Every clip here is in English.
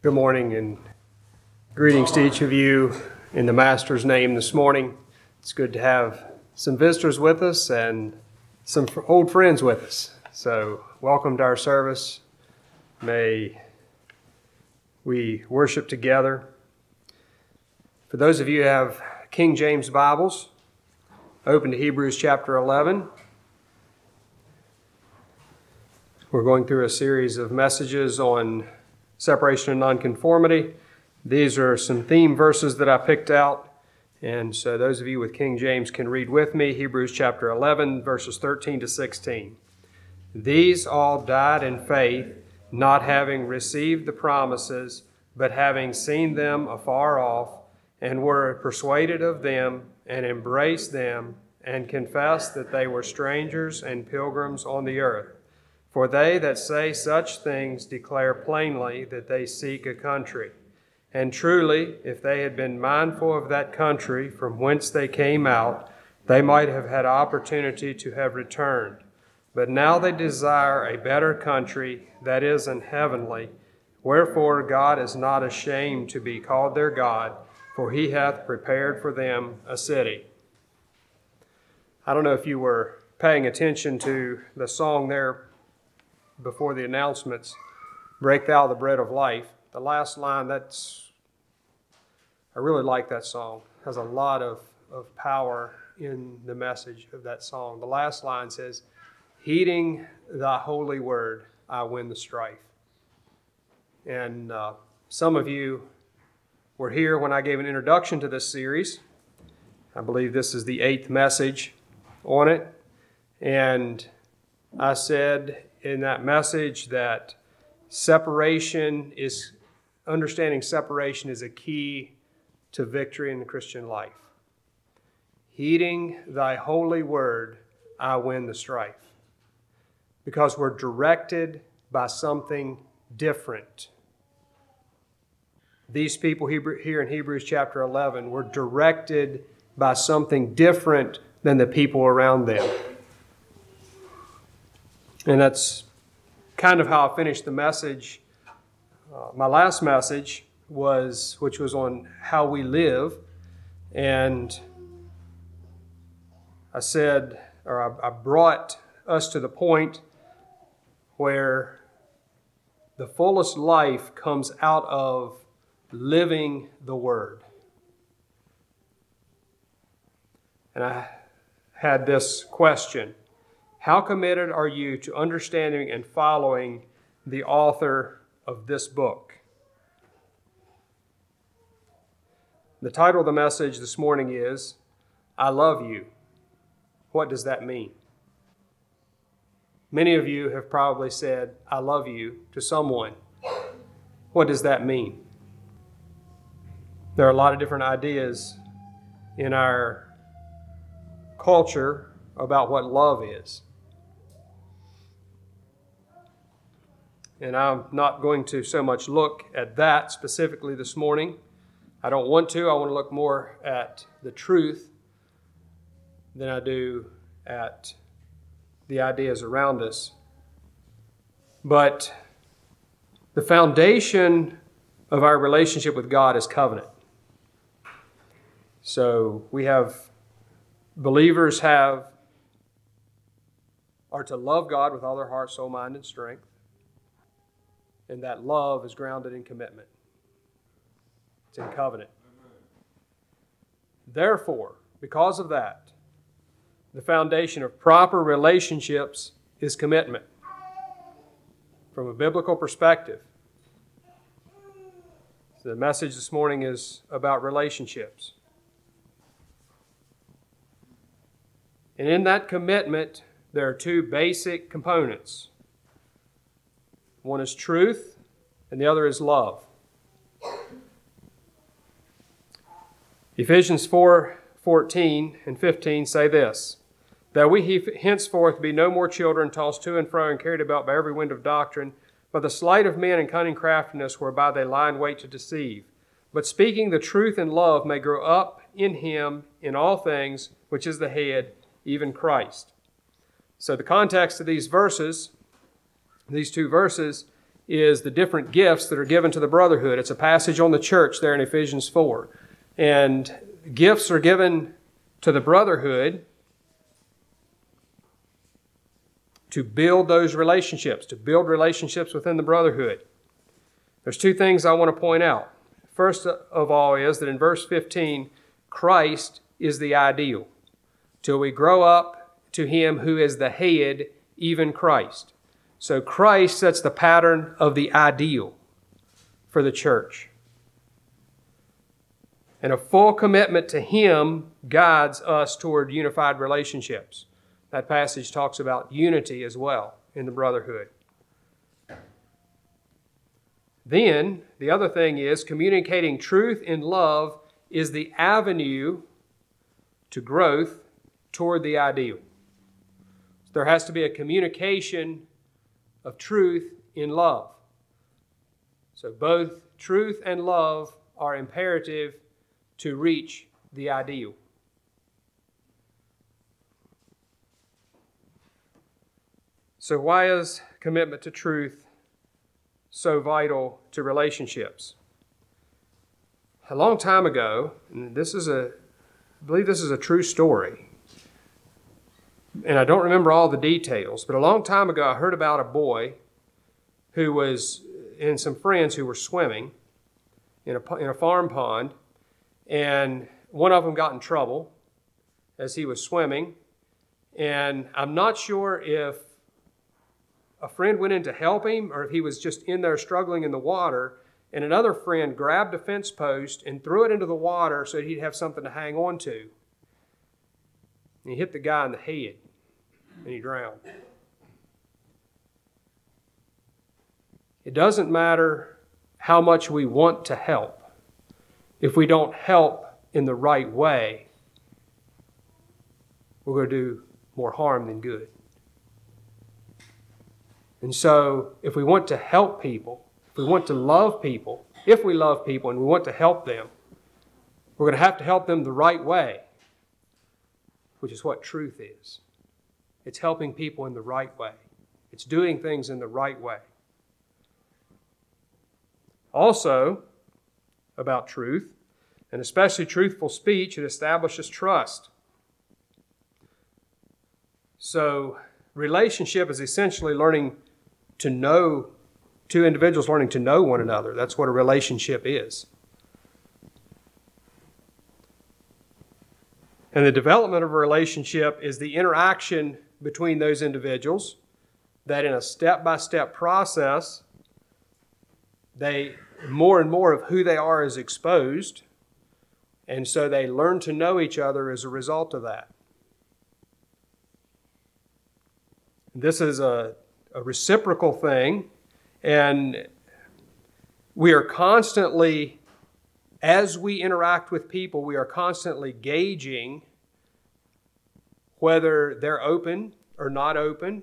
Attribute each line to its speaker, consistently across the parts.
Speaker 1: Good morning and greetings to each of you in the Master's name this morning. It's good to have some visitors with us and some old friends with us. So, welcome to our service. May we worship together. For those of you who have King James Bibles, open to Hebrews chapter 11. We're going through a series of messages on separation and nonconformity. These are some theme verses that I picked out. And so those of you with King James can read with me Hebrews chapter 11, verses 13 to 16. These all died in faith, not having received the promises, but having seen them afar off, and were persuaded of them, and embraced them, and confessed that they were strangers and pilgrims on the earth. For they that say such things declare plainly that they seek a country. And truly, if they had been mindful of that country from whence they came out, they might have had opportunity to have returned. But now they desire a better country, that is, an heavenly. Wherefore God is not ashamed to be called their God, for he hath prepared for them a city. I don't know if you were paying attention to the song there before the announcements, break thou the bread of life. The last line, that's, I really like that song. Has a lot of, of power in the message of that song. The last line says, Heeding thy holy word, I win the strife. And uh, some of you were here when I gave an introduction to this series. I believe this is the eighth message on it. And I said in that message that separation is understanding separation is a key to victory in the Christian life. Heeding thy holy word, I win the strife. Because we're directed by something different. These people here in Hebrews chapter 11 were directed by something different than the people around them. And that's kind of how I finished the message. Uh, my last message was, which was on how we live. And I said, or I, I brought us to the point where the fullest life comes out of living the Word. And I had this question how committed are you to understanding and following the author of this book? The title of the message this morning is I Love You. What does that mean? Many of you have probably said, I love you to someone. What does that mean? There are a lot of different ideas in our culture about what love is. And I'm not going to so much look at that specifically this morning. I don't want to. I want to look more at the truth than I do at the ideas around us. But the foundation of our relationship with God is covenant. So we have, believers have, are to love God with all their heart, soul, mind, and strength and that love is grounded in commitment. It's in covenant. Therefore, because of that, the foundation of proper relationships is commitment from a biblical perspective. The message this morning is about relationships. And in that commitment, there are two basic components one is truth, and the other is love. Ephesians 4 14 and 15 say this That we henceforth be no more children tossed to and fro and carried about by every wind of doctrine, by the sleight of men and cunning craftiness whereby they lie in wait to deceive. But speaking the truth in love may grow up in him in all things, which is the head, even Christ. So, the context of these verses these two verses is the different gifts that are given to the brotherhood. It's a passage on the church there in Ephesians 4. And gifts are given to the brotherhood to build those relationships, to build relationships within the brotherhood. There's two things I want to point out. First of all, is that in verse 15, Christ is the ideal. Till we grow up to Him who is the head, even Christ. So Christ sets the pattern of the ideal for the church. And a full commitment to Him guides us toward unified relationships. That passage talks about unity as well in the brotherhood. Then, the other thing is communicating truth in love is the avenue to growth toward the ideal. There has to be a communication of truth in love. So, both truth and love are imperative to reach the ideal. So, why is commitment to truth so vital to relationships? A long time ago, and this is a, I believe this is a true story, and I don't remember all the details, but a long time ago I heard about a boy who was uh, and some friends who were swimming in a, in a farm pond, and one of them got in trouble as he was swimming, and I'm not sure if a friend went in to help him or if he was just in there struggling in the water and another friend grabbed a fence post and threw it into the water so he'd have something to hang on to. And he hit the guy in the head and he drowned. It doesn't matter how much we want to help. If we don't help in the right way, we're going to do more harm than good. And so, if we want to help people, if we want to love people, if we love people and we want to help them, we're going to have to help them the right way, which is what truth is. It's helping people in the right way, it's doing things in the right way. Also, about truth, and especially truthful speech, it establishes trust. So, relationship is essentially learning to know two individuals learning to know one another. That's what a relationship is. And the development of a relationship is the interaction between those individuals that in a step by step process, they more and more of who they are is exposed. And so they learn to know each other as a result of that. This is a a reciprocal thing, and we are constantly, as we interact with people, we are constantly gauging whether they're open or not open,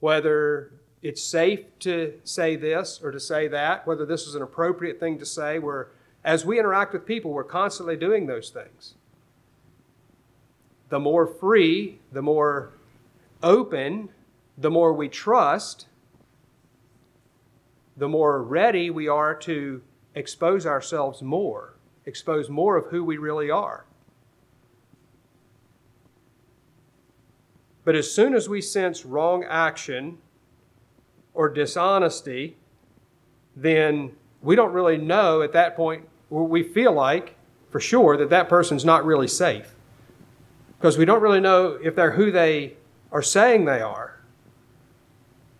Speaker 1: whether it's safe to say this or to say that, whether this is an appropriate thing to say. Where, as we interact with people, we're constantly doing those things. The more free, the more open the more we trust, the more ready we are to expose ourselves more, expose more of who we really are. But as soon as we sense wrong action or dishonesty, then we don't really know at that point, we feel like for sure that that person's not really safe. Because we don't really know if they're who they are saying they are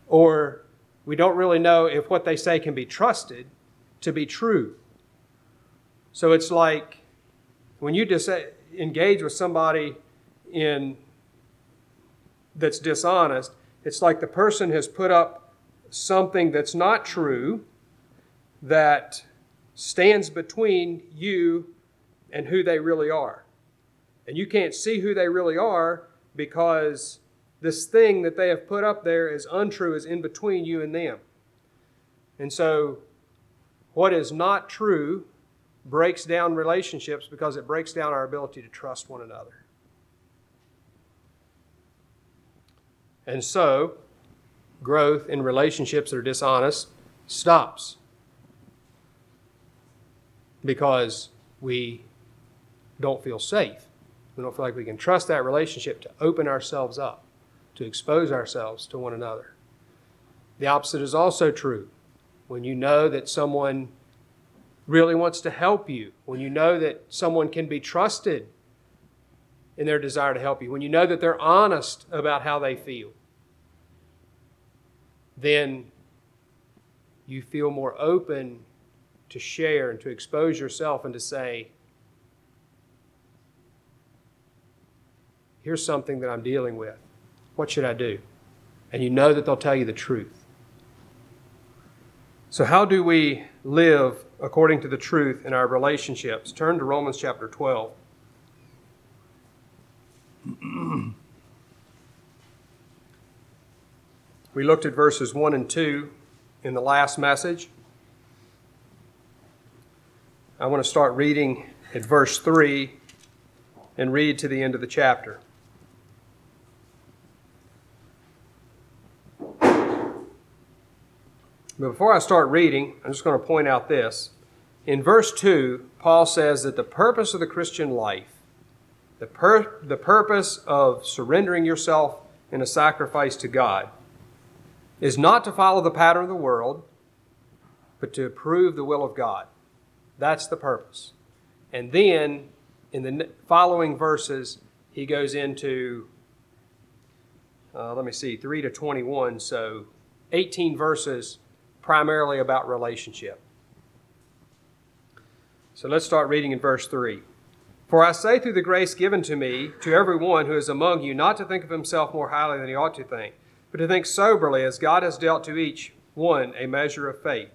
Speaker 1: or we don't really know if what they say can be trusted to be true. So it's like when you dis- engage with somebody in that's dishonest, it's like the person has put up something that's not true that stands between you and who they really are. And you can't see who they really are because this thing that they have put up there is untrue, is in between you and them. And so, what is not true breaks down relationships because it breaks down our ability to trust one another. And so, growth in relationships that are dishonest stops because we don't feel safe. We don't feel like we can trust that relationship to open ourselves up, to expose ourselves to one another. The opposite is also true. When you know that someone really wants to help you, when you know that someone can be trusted in their desire to help you, when you know that they're honest about how they feel, then you feel more open to share and to expose yourself and to say, here's something that I'm dealing with. What should I do? And you know that they'll tell you the truth. So, how do we live according to the truth in our relationships? Turn to Romans chapter 12. we looked at verses 1 and 2 in the last message. I want to start reading at verse 3 and read to the end of the chapter. But before I start reading, I'm just going to point out this. In verse 2, Paul says that the purpose of the Christian life, the, pur- the purpose of surrendering yourself in a sacrifice to God, is not to follow the pattern of the world, but to approve the will of God. That's the purpose. And then in the following verses, he goes into, uh, let me see, 3 to 21, so 18 verses primarily about relationship. So let's start reading in verse 3. For I say through the grace given to me, to every one who is among you, not to think of himself more highly than he ought to think, but to think soberly, as God has dealt to each one a measure of faith.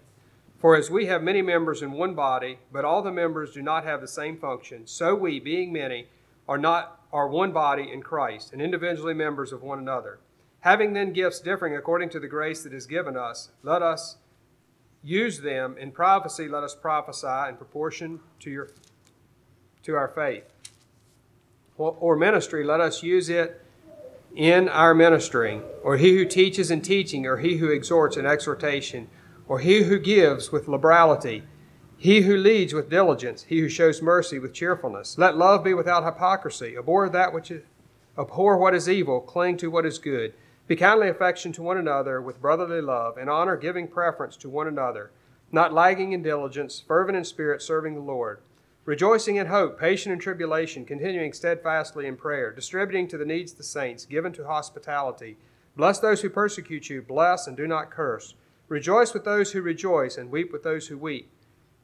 Speaker 1: For as we have many members in one body, but all the members do not have the same function, so we, being many, are not are one body in Christ, and individually members of one another. Having then gifts differing according to the grace that is given us, let us use them. In prophecy, let us prophesy in proportion to, your, to our faith. Or, or ministry, let us use it in our ministering. Or he who teaches in teaching, or he who exhorts in exhortation, or he who gives with liberality, he who leads with diligence, he who shows mercy with cheerfulness. Let love be without hypocrisy. Abhor that which is, abhor what is evil, cling to what is good. Be kindly affectioned to one another with brotherly love, and honor giving preference to one another, not lagging in diligence, fervent in spirit, serving the Lord, rejoicing in hope, patient in tribulation, continuing steadfastly in prayer, distributing to the needs of the saints, given to hospitality. Bless those who persecute you, bless and do not curse. Rejoice with those who rejoice, and weep with those who weep.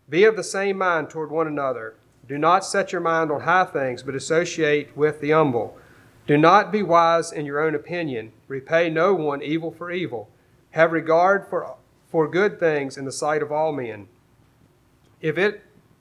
Speaker 1: Be of the same mind toward one another. Do not set your mind on high things, but associate with the humble. Do not be wise in your own opinion. Repay no one evil for evil. Have regard for, for good things in the sight of all men. If it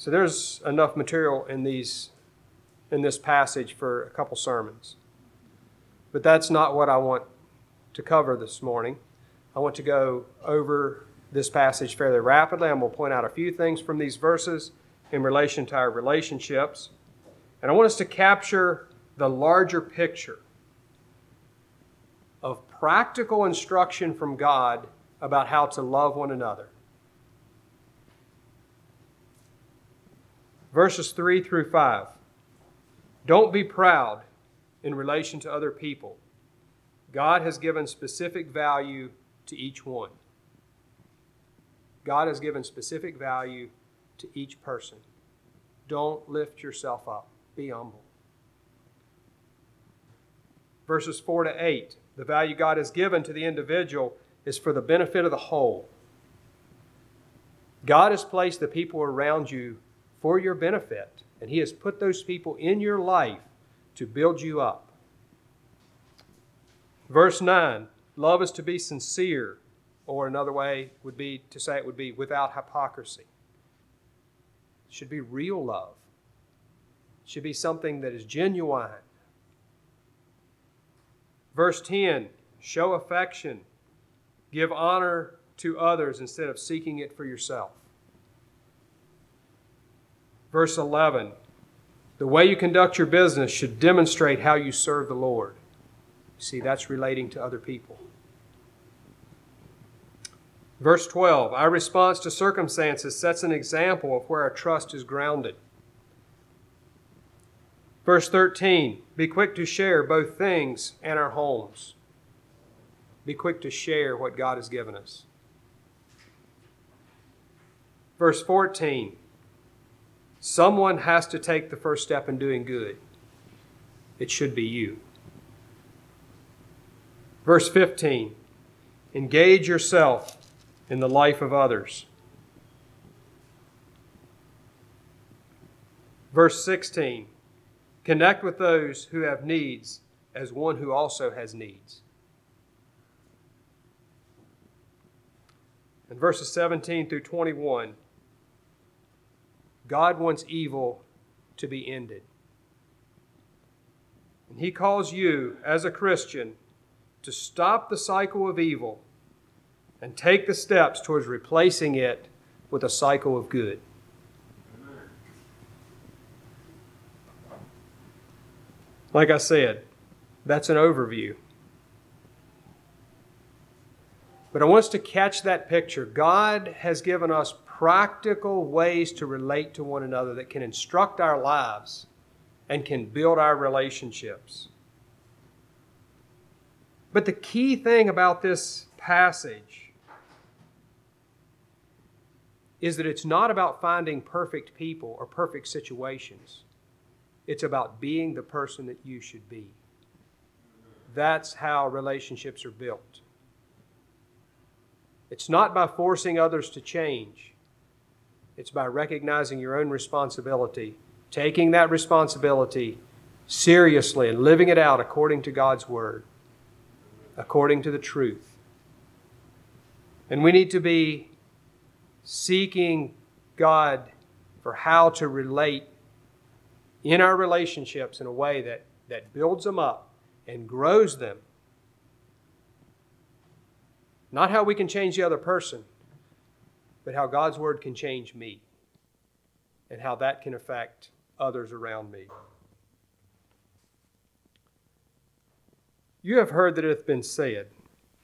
Speaker 1: So there's enough material in these in this passage for a couple sermons. But that's not what I want to cover this morning. I want to go over this passage fairly rapidly. I'm going to point out a few things from these verses in relation to our relationships. And I want us to capture the larger picture of practical instruction from God about how to love one another. Verses 3 through 5. Don't be proud in relation to other people. God has given specific value to each one. God has given specific value to each person. Don't lift yourself up. Be humble. Verses 4 to 8 the value God has given to the individual is for the benefit of the whole. God has placed the people around you for your benefit, and He has put those people in your life to build you up. Verse 9 love is to be sincere, or another way would be to say it would be without hypocrisy. It should be real love. It should be something that is genuine. Verse 10 show affection, give honor to others instead of seeking it for yourself. Verse 11 the way you conduct your business should demonstrate how you serve the Lord. See, that's relating to other people. Verse 12 Our response to circumstances sets an example of where our trust is grounded. Verse 13 Be quick to share both things and our homes. Be quick to share what God has given us. Verse 14 Someone has to take the first step in doing good. It should be you. Verse 15 Engage yourself in the life of others. Verse 16 Connect with those who have needs as one who also has needs. In verses 17 through 21, God wants evil to be ended. And He calls you, as a Christian, to stop the cycle of evil and take the steps towards replacing it with a cycle of good. Like I said, that's an overview. But I want us to catch that picture. God has given us practical ways to relate to one another that can instruct our lives and can build our relationships. But the key thing about this passage is that it's not about finding perfect people or perfect situations. It's about being the person that you should be. That's how relationships are built. It's not by forcing others to change. It's by recognizing your own responsibility, taking that responsibility seriously, and living it out according to God's Word, according to the truth. And we need to be seeking God for how to relate in our relationships in a way that, that builds them up and grows them. Not how we can change the other person, but how God's Word can change me and how that can affect others around me. You have heard that it hath been said,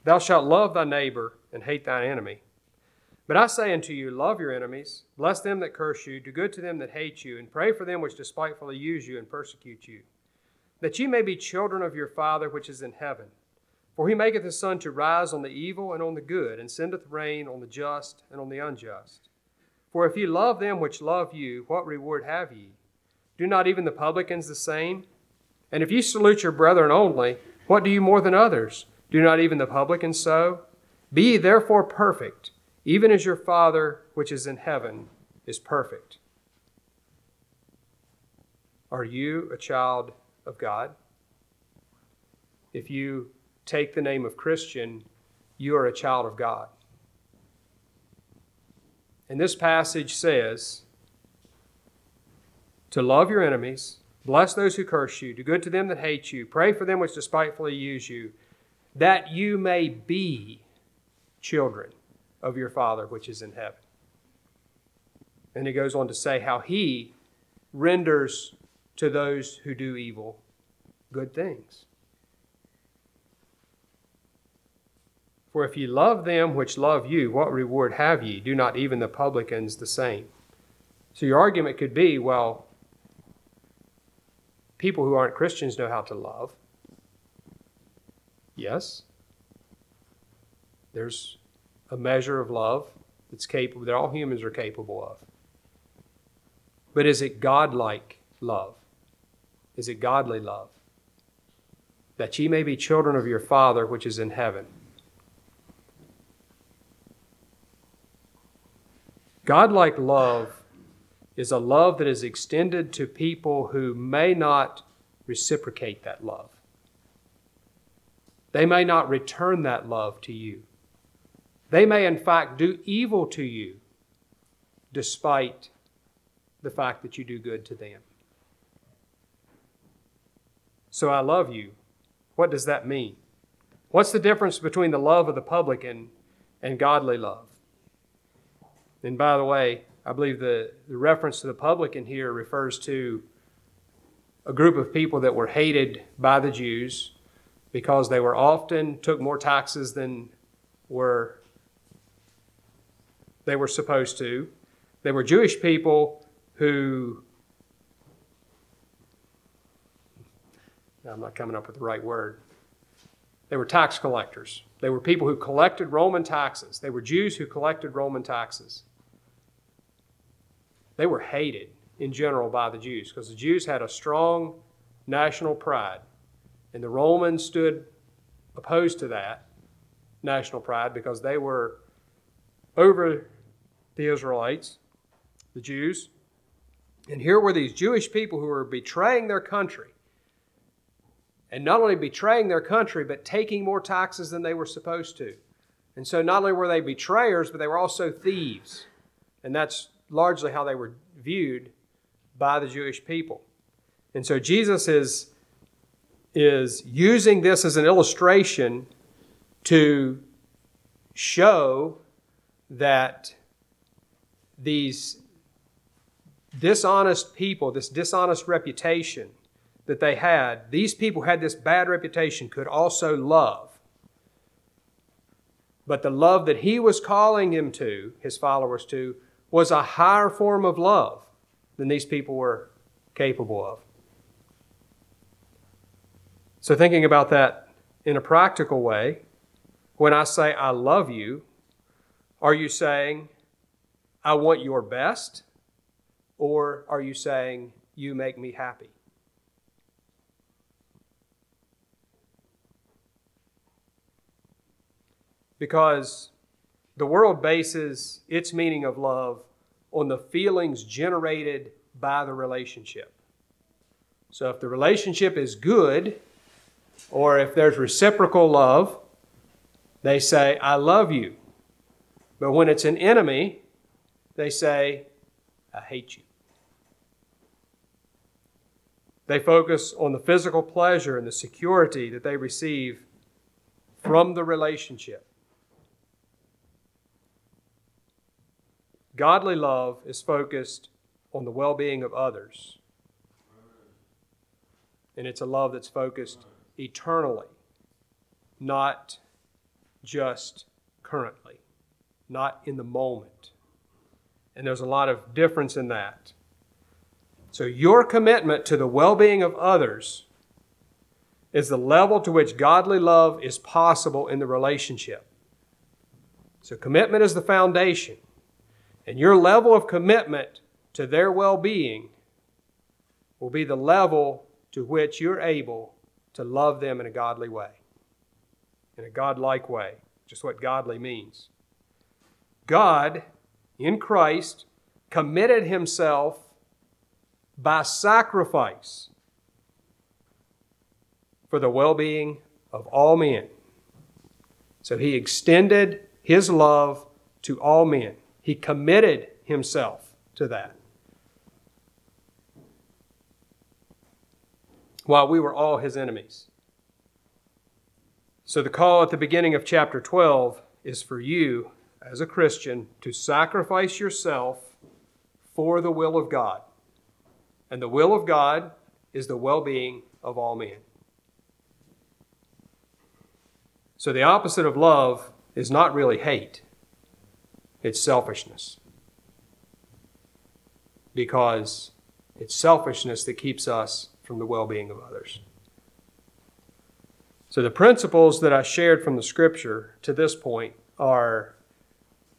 Speaker 1: Thou shalt love thy neighbor and hate thine enemy. But I say unto you, Love your enemies, bless them that curse you, do good to them that hate you, and pray for them which despitefully use you and persecute you, that ye may be children of your Father which is in heaven. For he maketh his sun to rise on the evil and on the good, and sendeth rain on the just and on the unjust. For if ye love them which love you, what reward have ye? Do not even the publicans the same? And if ye salute your brethren only, what do you more than others? Do not even the publicans so? Be ye therefore perfect, even as your Father which is in heaven is perfect. Are you a child of God? If you take the name of Christian, you are a child of God. And this passage says to love your enemies, bless those who curse you, do good to them that hate you, pray for them which despitefully use you, that you may be children of your Father which is in heaven. And he goes on to say how he renders to those who do evil good things. For if ye love them which love you, what reward have ye? Do not even the publicans the same? So your argument could be well, people who aren't Christians know how to love. Yes. There's a measure of love that's capable that all humans are capable of. But is it godlike love? Is it godly love? That ye may be children of your Father which is in heaven. Godlike love is a love that is extended to people who may not reciprocate that love. They may not return that love to you. They may, in fact, do evil to you despite the fact that you do good to them. So I love you. What does that mean? What's the difference between the love of the publican and godly love? And by the way, I believe the, the reference to the publican here refers to a group of people that were hated by the Jews because they were often took more taxes than were they were supposed to. They were Jewish people who I'm not coming up with the right word. They were tax collectors. They were people who collected Roman taxes. They were Jews who collected Roman taxes. They were hated in general by the Jews because the Jews had a strong national pride. And the Romans stood opposed to that national pride because they were over the Israelites, the Jews. And here were these Jewish people who were betraying their country. And not only betraying their country, but taking more taxes than they were supposed to. And so not only were they betrayers, but they were also thieves. And that's largely how they were viewed by the Jewish people. And so Jesus is, is using this as an illustration to show that these dishonest people, this dishonest reputation that they had, these people had this bad reputation, could also love. But the love that he was calling him to, his followers to, was a higher form of love than these people were capable of. So, thinking about that in a practical way, when I say I love you, are you saying I want your best? Or are you saying you make me happy? Because the world bases its meaning of love on the feelings generated by the relationship. So if the relationship is good, or if there's reciprocal love, they say, I love you. But when it's an enemy, they say, I hate you. They focus on the physical pleasure and the security that they receive from the relationship. Godly love is focused on the well being of others. And it's a love that's focused eternally, not just currently, not in the moment. And there's a lot of difference in that. So, your commitment to the well being of others is the level to which godly love is possible in the relationship. So, commitment is the foundation. And your level of commitment to their well being will be the level to which you're able to love them in a godly way, in a godlike way, just what godly means. God, in Christ, committed himself by sacrifice for the well being of all men. So he extended his love to all men. He committed himself to that. While we were all his enemies. So, the call at the beginning of chapter 12 is for you, as a Christian, to sacrifice yourself for the will of God. And the will of God is the well being of all men. So, the opposite of love is not really hate. It's selfishness. Because it's selfishness that keeps us from the well being of others. So, the principles that I shared from the scripture to this point are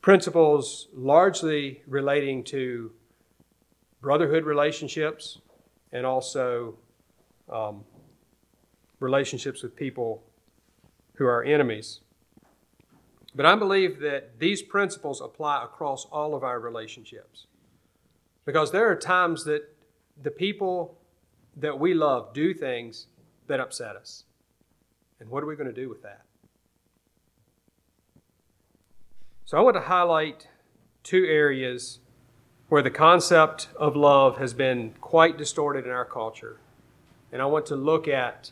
Speaker 1: principles largely relating to brotherhood relationships and also um, relationships with people who are enemies. But I believe that these principles apply across all of our relationships. Because there are times that the people that we love do things that upset us. And what are we going to do with that? So I want to highlight two areas where the concept of love has been quite distorted in our culture. And I want to look at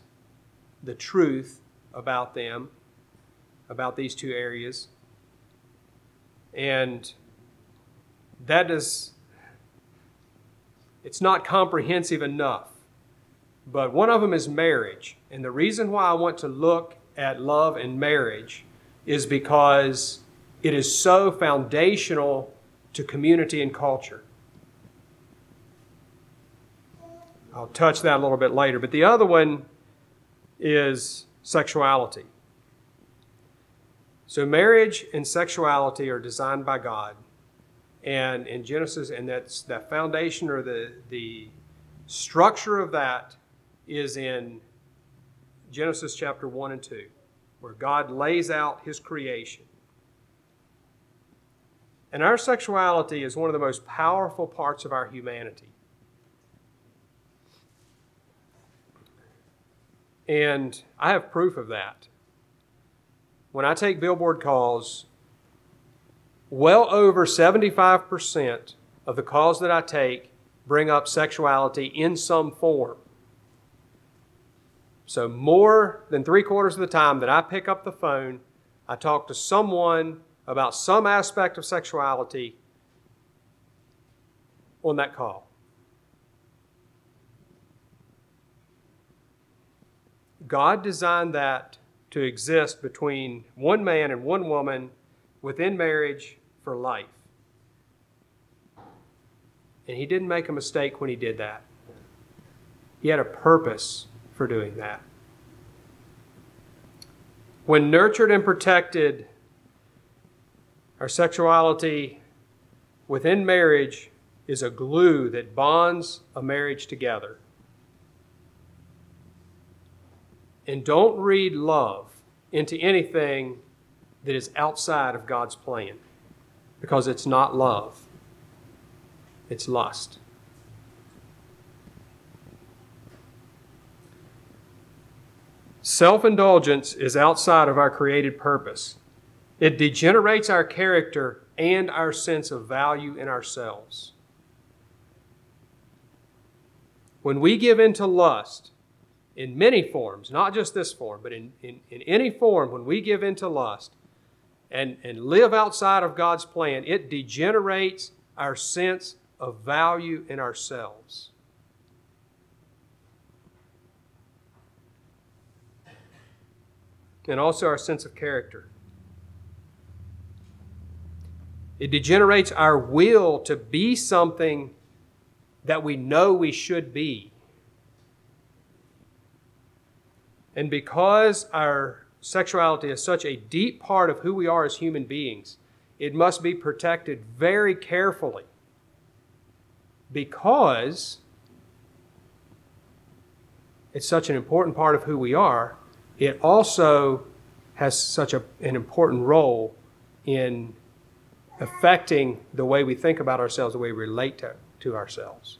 Speaker 1: the truth about them, about these two areas. And that is, it's not comprehensive enough. But one of them is marriage. And the reason why I want to look at love and marriage is because it is so foundational to community and culture. I'll touch that a little bit later. But the other one is sexuality. So, marriage and sexuality are designed by God. And in Genesis, and that's that foundation or the, the structure of that is in Genesis chapter 1 and 2, where God lays out his creation. And our sexuality is one of the most powerful parts of our humanity. And I have proof of that. When I take billboard calls, well over 75% of the calls that I take bring up sexuality in some form. So, more than three quarters of the time that I pick up the phone, I talk to someone about some aspect of sexuality on that call. God designed that to exist between one man and one woman within marriage for life. And He didn't make a mistake when He did that. He had a purpose for doing that. When nurtured and protected, our sexuality within marriage is a glue that bonds a marriage together. And don't read love into anything that is outside of God's plan because it's not love, it's lust. Self indulgence is outside of our created purpose. It degenerates our character and our sense of value in ourselves. When we give in to lust, in many forms, not just this form, but in, in, in any form, when we give in to lust and, and live outside of God's plan, it degenerates our sense of value in ourselves. And also our sense of character. It degenerates our will to be something that we know we should be. And because our sexuality is such a deep part of who we are as human beings, it must be protected very carefully. Because it's such an important part of who we are, it also has such a, an important role in affecting the way we think about ourselves, the way we relate to, to ourselves.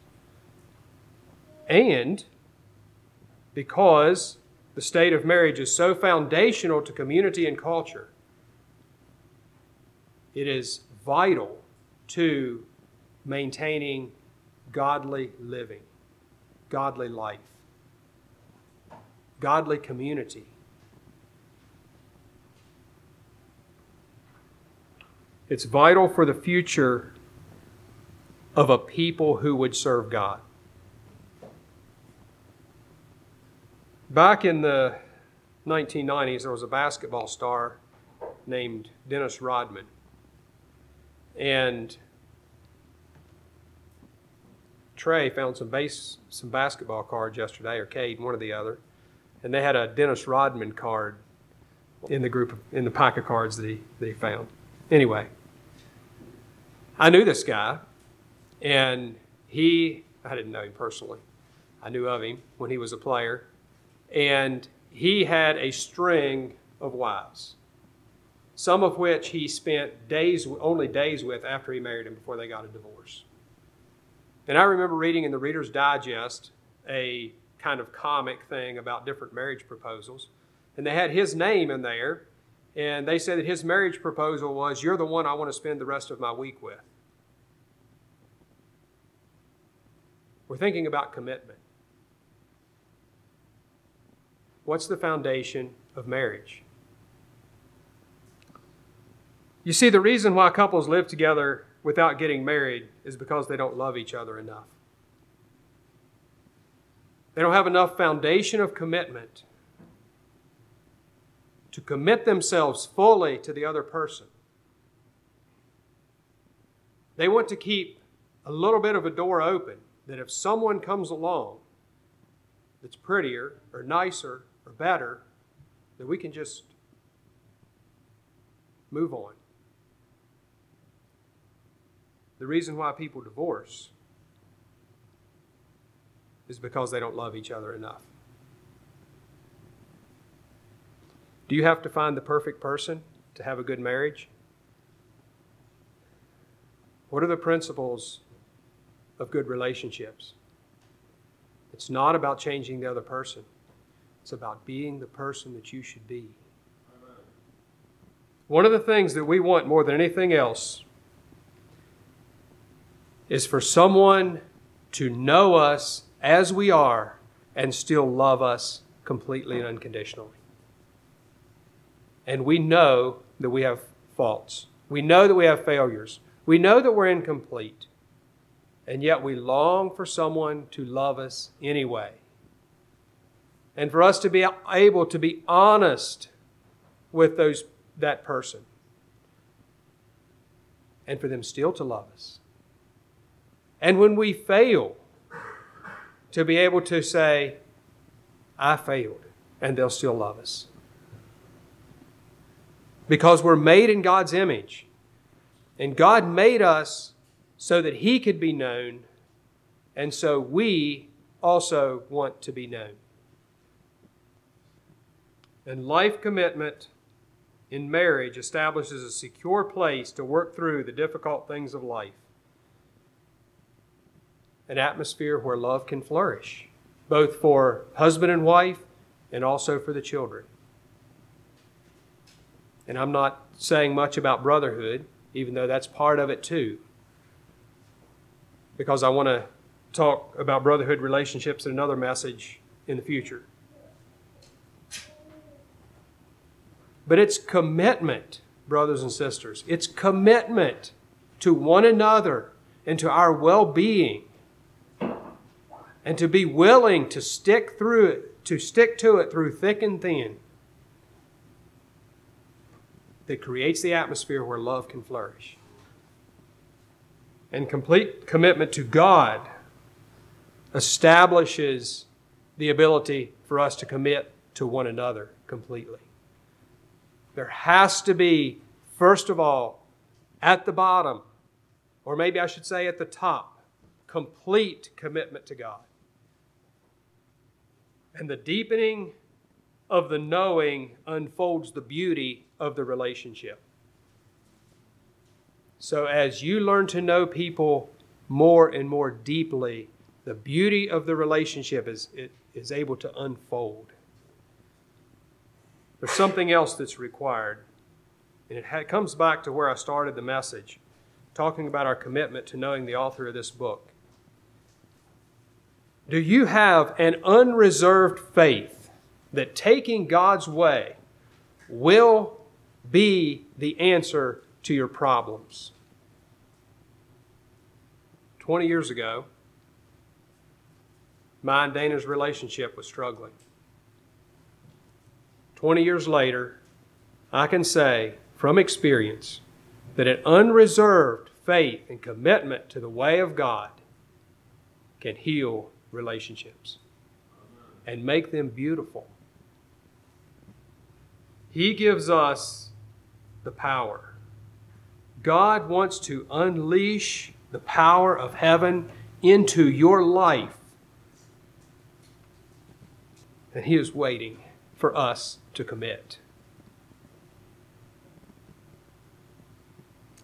Speaker 1: And because the state of marriage is so foundational to community and culture, it is vital to maintaining godly living, godly life, godly community. It's vital for the future of a people who would serve God. Back in the 1990s, there was a basketball star named Dennis Rodman. And Trey found some base, some basketball cards yesterday, or Cade, one or the other, and they had a Dennis Rodman card in the group of, in the pack of cards that he, that he found. Anyway, I knew this guy, and he, I didn't know him personally. I knew of him when he was a player, and he had a string of wives, some of which he spent days, only days with after he married him before they got a divorce. And I remember reading in the Reader's Digest a kind of comic thing about different marriage proposals, and they had his name in there, and they said that his marriage proposal was, You're the one I want to spend the rest of my week with. we're thinking about commitment. What's the foundation of marriage? You see, the reason why couples live together without getting married is because they don't love each other enough. They don't have enough foundation of commitment to commit themselves fully to the other person. They want to keep a little bit of a door open that if someone comes along that's prettier or nicer or better, that we can just move on. The reason why people divorce is because they don't love each other enough. Do you have to find the perfect person to have a good marriage? What are the principles of good relationships? It's not about changing the other person, it's about being the person that you should be. One of the things that we want more than anything else is for someone to know us as we are and still love us completely and unconditionally. And we know that we have faults. We know that we have failures. We know that we're incomplete. And yet we long for someone to love us anyway. And for us to be able to be honest with those, that person. And for them still to love us. And when we fail, to be able to say, I failed, and they'll still love us. Because we're made in God's image. And God made us so that He could be known, and so we also want to be known. And life commitment in marriage establishes a secure place to work through the difficult things of life an atmosphere where love can flourish, both for husband and wife and also for the children. And I'm not saying much about brotherhood, even though that's part of it too, because I want to talk about brotherhood relationships in another message in the future. But it's commitment, brothers and sisters. It's commitment to one another and to our well being and to be willing to stick through it, to stick to it through thick and thin, that creates the atmosphere where love can flourish. And complete commitment to God establishes the ability for us to commit to one another completely. There has to be, first of all, at the bottom, or maybe I should say at the top, complete commitment to God. And the deepening of the knowing unfolds the beauty of the relationship. So, as you learn to know people more and more deeply, the beauty of the relationship is, is able to unfold. There's something else that's required, and it ha- comes back to where I started the message, talking about our commitment to knowing the author of this book. Do you have an unreserved faith that taking God's way will be the answer to your problems? 20 years ago, my and Dana's relationship was struggling. 20 years later, I can say from experience that an unreserved faith and commitment to the way of God can heal relationships and make them beautiful. He gives us the power. God wants to unleash the power of heaven into your life. And He is waiting for us to commit.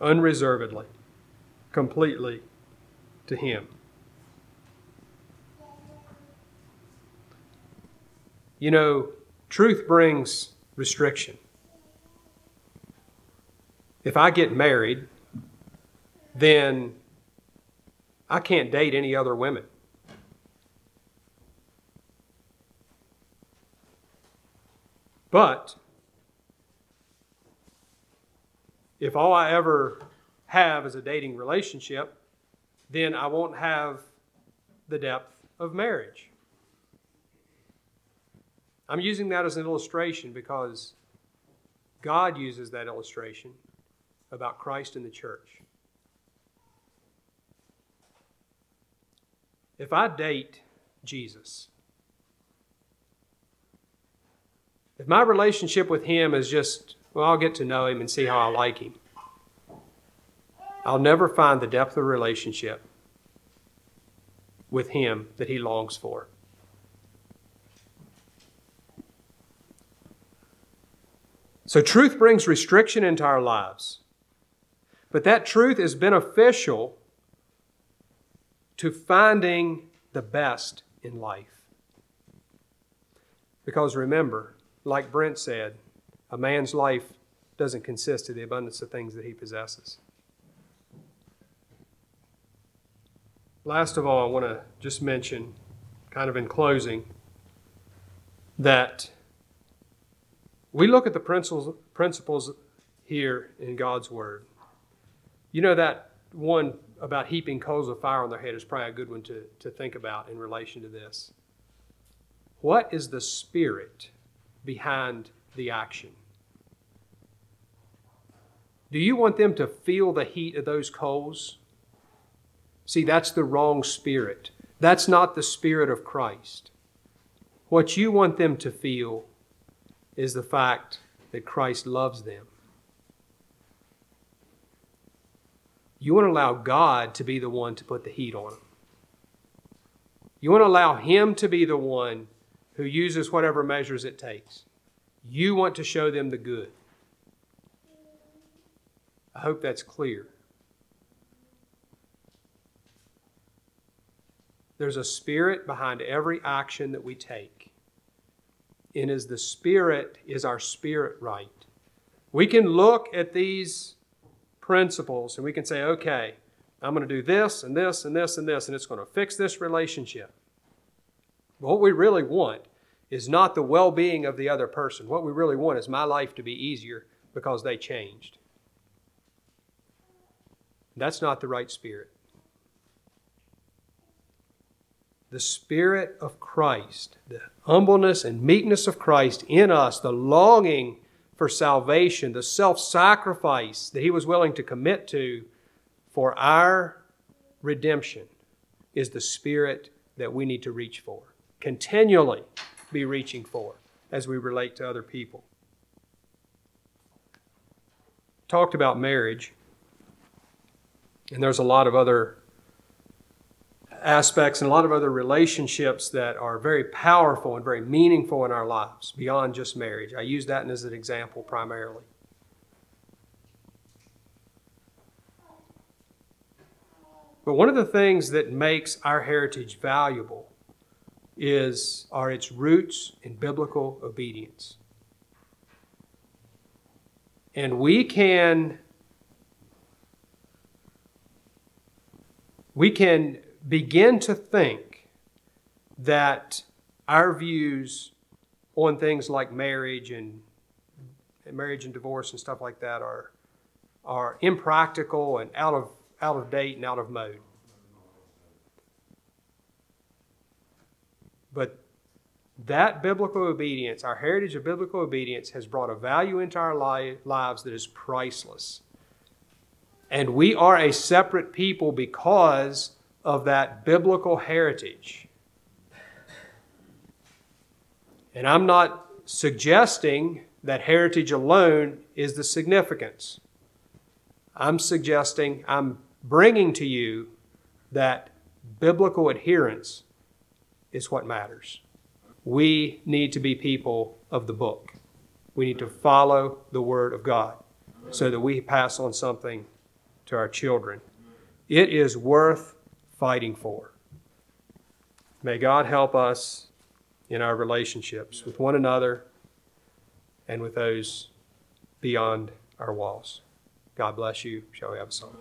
Speaker 1: Unreservedly, completely to Him. You know, truth brings restriction. If I get married, then I can't date any other women. But if all I ever have is a dating relationship, then I won't have the depth of marriage. I'm using that as an illustration because God uses that illustration about Christ and the church. If I date Jesus, if my relationship with Him is just, well, I'll get to know Him and see how I like Him, I'll never find the depth of relationship with Him that He longs for. So, truth brings restriction into our lives. But that truth is beneficial to finding the best in life. Because remember, like Brent said, a man's life doesn't consist of the abundance of things that he possesses. Last of all, I want to just mention, kind of in closing, that we look at the principles, principles here in God's Word. You know that one about heaping coals of fire on their head is probably a good one to, to think about in relation to this. What is the spirit behind the action? Do you want them to feel the heat of those coals? See, that's the wrong spirit. That's not the spirit of Christ. What you want them to feel is the fact that Christ loves them You want to allow God to be the one to put the heat on them. You want to allow Him to be the one who uses whatever measures it takes. You want to show them the good. I hope that's clear. There's a spirit behind every action that we take. And as the spirit is our spirit right. We can look at these principles and we can say, okay, I'm going to do this and this and this and this, and it's going to fix this relationship. What we really want is not the well being of the other person. What we really want is my life to be easier because they changed. That's not the right spirit. The Spirit of Christ, the humbleness and meekness of Christ in us, the longing for salvation, the self sacrifice that he was willing to commit to for our redemption, is the spirit that we need to reach for. Continually be reaching for as we relate to other people. Talked about marriage, and there's a lot of other aspects and a lot of other relationships that are very powerful and very meaningful in our lives beyond just marriage. I use that as an example primarily. But one of the things that makes our heritage valuable is are its roots in biblical obedience. And we can we can begin to think that our views on things like marriage and, and marriage and divorce and stuff like that are are impractical and out of out of date and out of mode. But that biblical obedience, our heritage of biblical obedience, has brought a value into our li- lives that is priceless. And we are a separate people because of that biblical heritage. And I'm not suggesting that heritage alone is the significance. I'm suggesting, I'm bringing to you that biblical adherence is what matters. We need to be people of the book. We need to follow the Word of God so that we pass on something to our children. It is worth fighting for. May God help us in our relationships with one another and with those beyond our walls. God bless you. Shall we have a song?